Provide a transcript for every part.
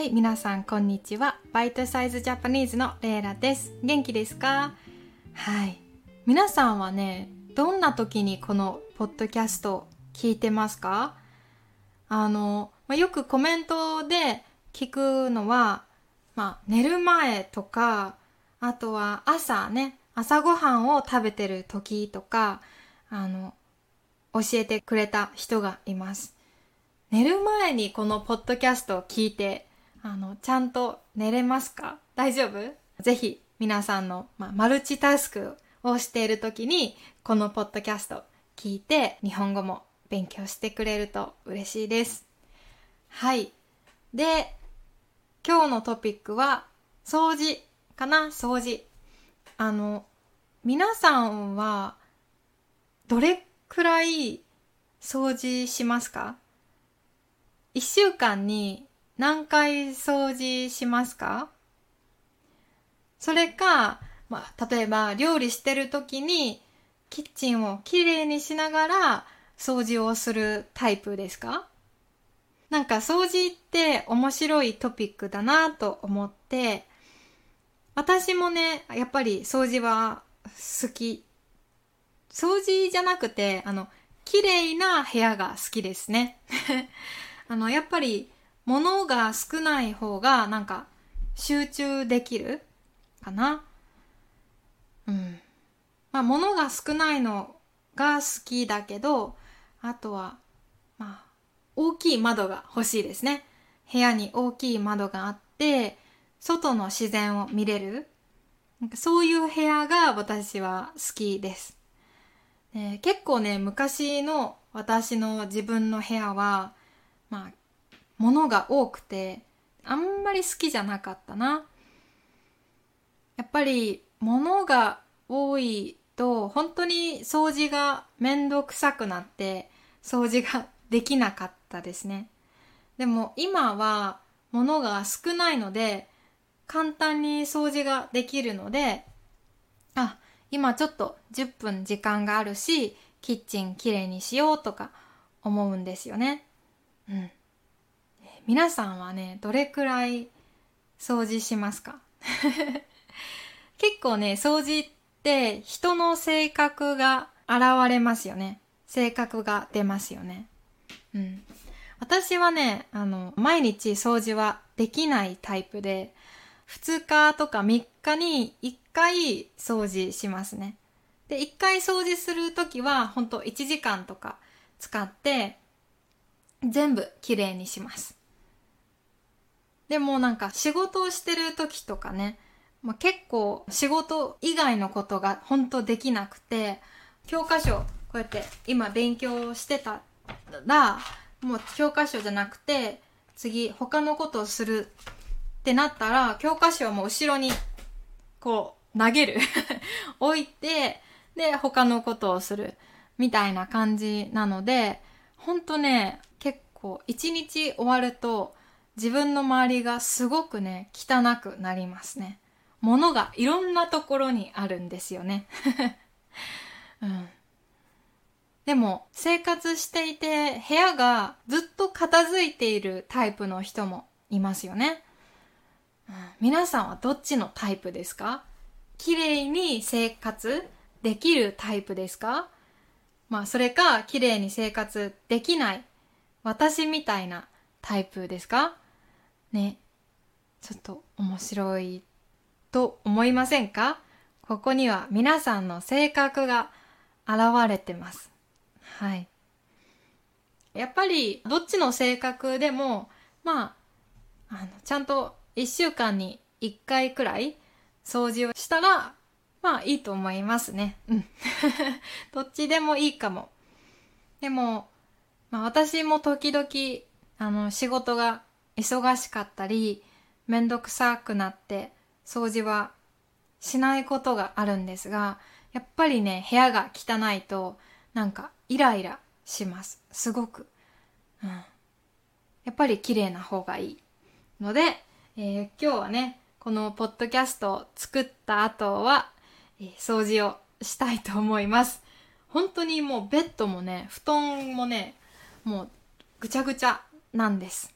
はい、皆さんこんにちは。バイトサイズジャパニーズのレイラです。元気ですか？はい。皆さんはね、どんな時にこのポッドキャスト聞いてますか？あの、まあ、よくコメントで聞くのは、まあ、寝る前とか、あとは朝ね、朝ごはんを食べてる時とか、あの、教えてくれた人がいます。寝る前にこのポッドキャストを聞いて、あの、ちゃんと寝れますか？大丈夫？ぜひ皆さんの、まあ、マルチタスクをしている時に、このポッドキャスト聞いて、日本語も勉強してくれると嬉しいです。はい。で、今日のトピックは、掃除かな？掃除。あの、皆さんは、どれくらい掃除しますか？一週間に何回掃除しますか？それか、まあ、例えば料理してる時にキッチンをきれいにしながら掃除をするタイプですか？なんか掃除って面白いトピックだなと思って、私もね、やっぱり掃除は好き。掃除じゃなくて、あの、綺麗な部屋が好きですね。あの、やっぱり物が少ない方がなんか集中できるかな？うん。まあ物が少ないのが好きだけど、あとは、まあ、大きい窓が欲しいですね。部屋に大きい窓があって、外の自然を見れる。なんかそういう部屋が私は好きです。で結構ね、昔の私の自分の部屋は、まあ、物が多くて、あんまり好きじゃなかったな。やっぱり、物が多いと、本当に掃除がめんどくさくなって、掃除ができなかったですね。でも今は物が少ないので、簡単に掃除ができるので、あ、今ちょっと10分時間があるし、キッチンきれいにしようとか思うんですよね。うん。皆さんはね、どれくらい掃除しますか？結構ね、掃除って人の性格が現れますよね。性格が出ますよね。うん。私はね、あの、毎日掃除はできないタイプで、2日とか3日に1回掃除しますね。で、1回掃除するときは、ほんと1時間とか使って、全部きれいにします。でもなんか仕事をしてる時とかね、まあ、結構仕事以外のことが本当できなくて、教科書こうやって今勉強してたら、もう教科書じゃなくて、次他のことをするってなったら、教科書をもう後ろにこう投げる 置いて、で他のことをするみたいな感じなので、ほんとね、結構一日終わると自分の周りがすごくね、汚くなりますね。物がいろんなところにあるんですよね。うん。でも、生活していて部屋がずっと片付いているタイプの人もいますよね。うん、皆さんはどっちのタイプですか？綺麗に生活できるタイプですか？まあ、それか、綺麗に生活できない私みたいなタイプですか？ね。ちょっと面白いと思いませんか？ここには皆さんの性格が現れてます。はい。やっぱりどっちの性格でも、まあ、あの、ちゃんと一週間に一回くらい掃除をしたら、まあいいと思いますね。うん。どっちでもいいかも。でも、まあ私も時々、あの、仕事が忙しかったり、めんどくさくなって、掃除はしないことがあるんですが、やっぱりね、部屋が汚いと、なんかイライラします。すごく。うん。やっぱり綺麗な方がいい。ので、えー今日はね、このポッドキャストを作った後は、えー掃除をしたいと思います。本当にもうベッドもね、布団もね、もうぐちゃぐちゃなんです。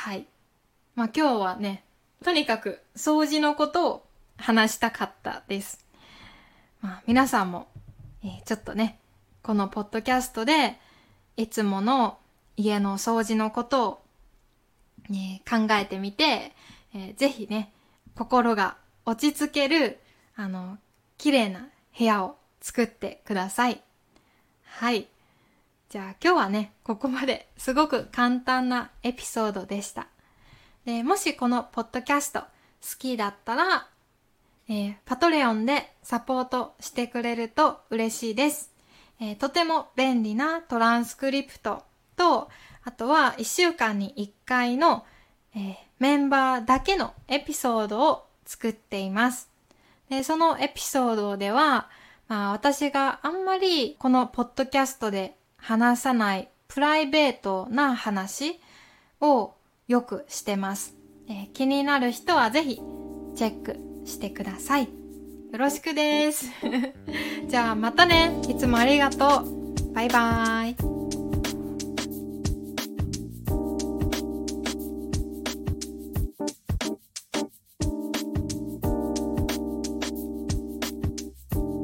はい。まあ今日はね、とにかく掃除のことを話したかったです。まあ皆さんも、えー、ちょっとね、このポッドキャストでいつもの家の掃除のことを、ね、考えてみて、えー、ぜひね、心が落ち着ける、あの、綺麗な部屋を作ってください。はい。じゃあ今日はね、ここまですごく簡単なエピソードでした。でもしこのポッドキャスト好きだったら、えー、パトレオンでサポートしてくれると嬉しいです。えー、とても便利なトランスクリプトと、あとは1週間に1回の、えー、メンバーだけのエピソードを作っています。で、そのエピソードでは、まあ私があんまりこのポッドキャストで話さないプライベートな話をよくしてます。えー、気になる人はぜひチェックしてください。よろしくです。じゃあまたね。いつもありがとう。バイバーイ。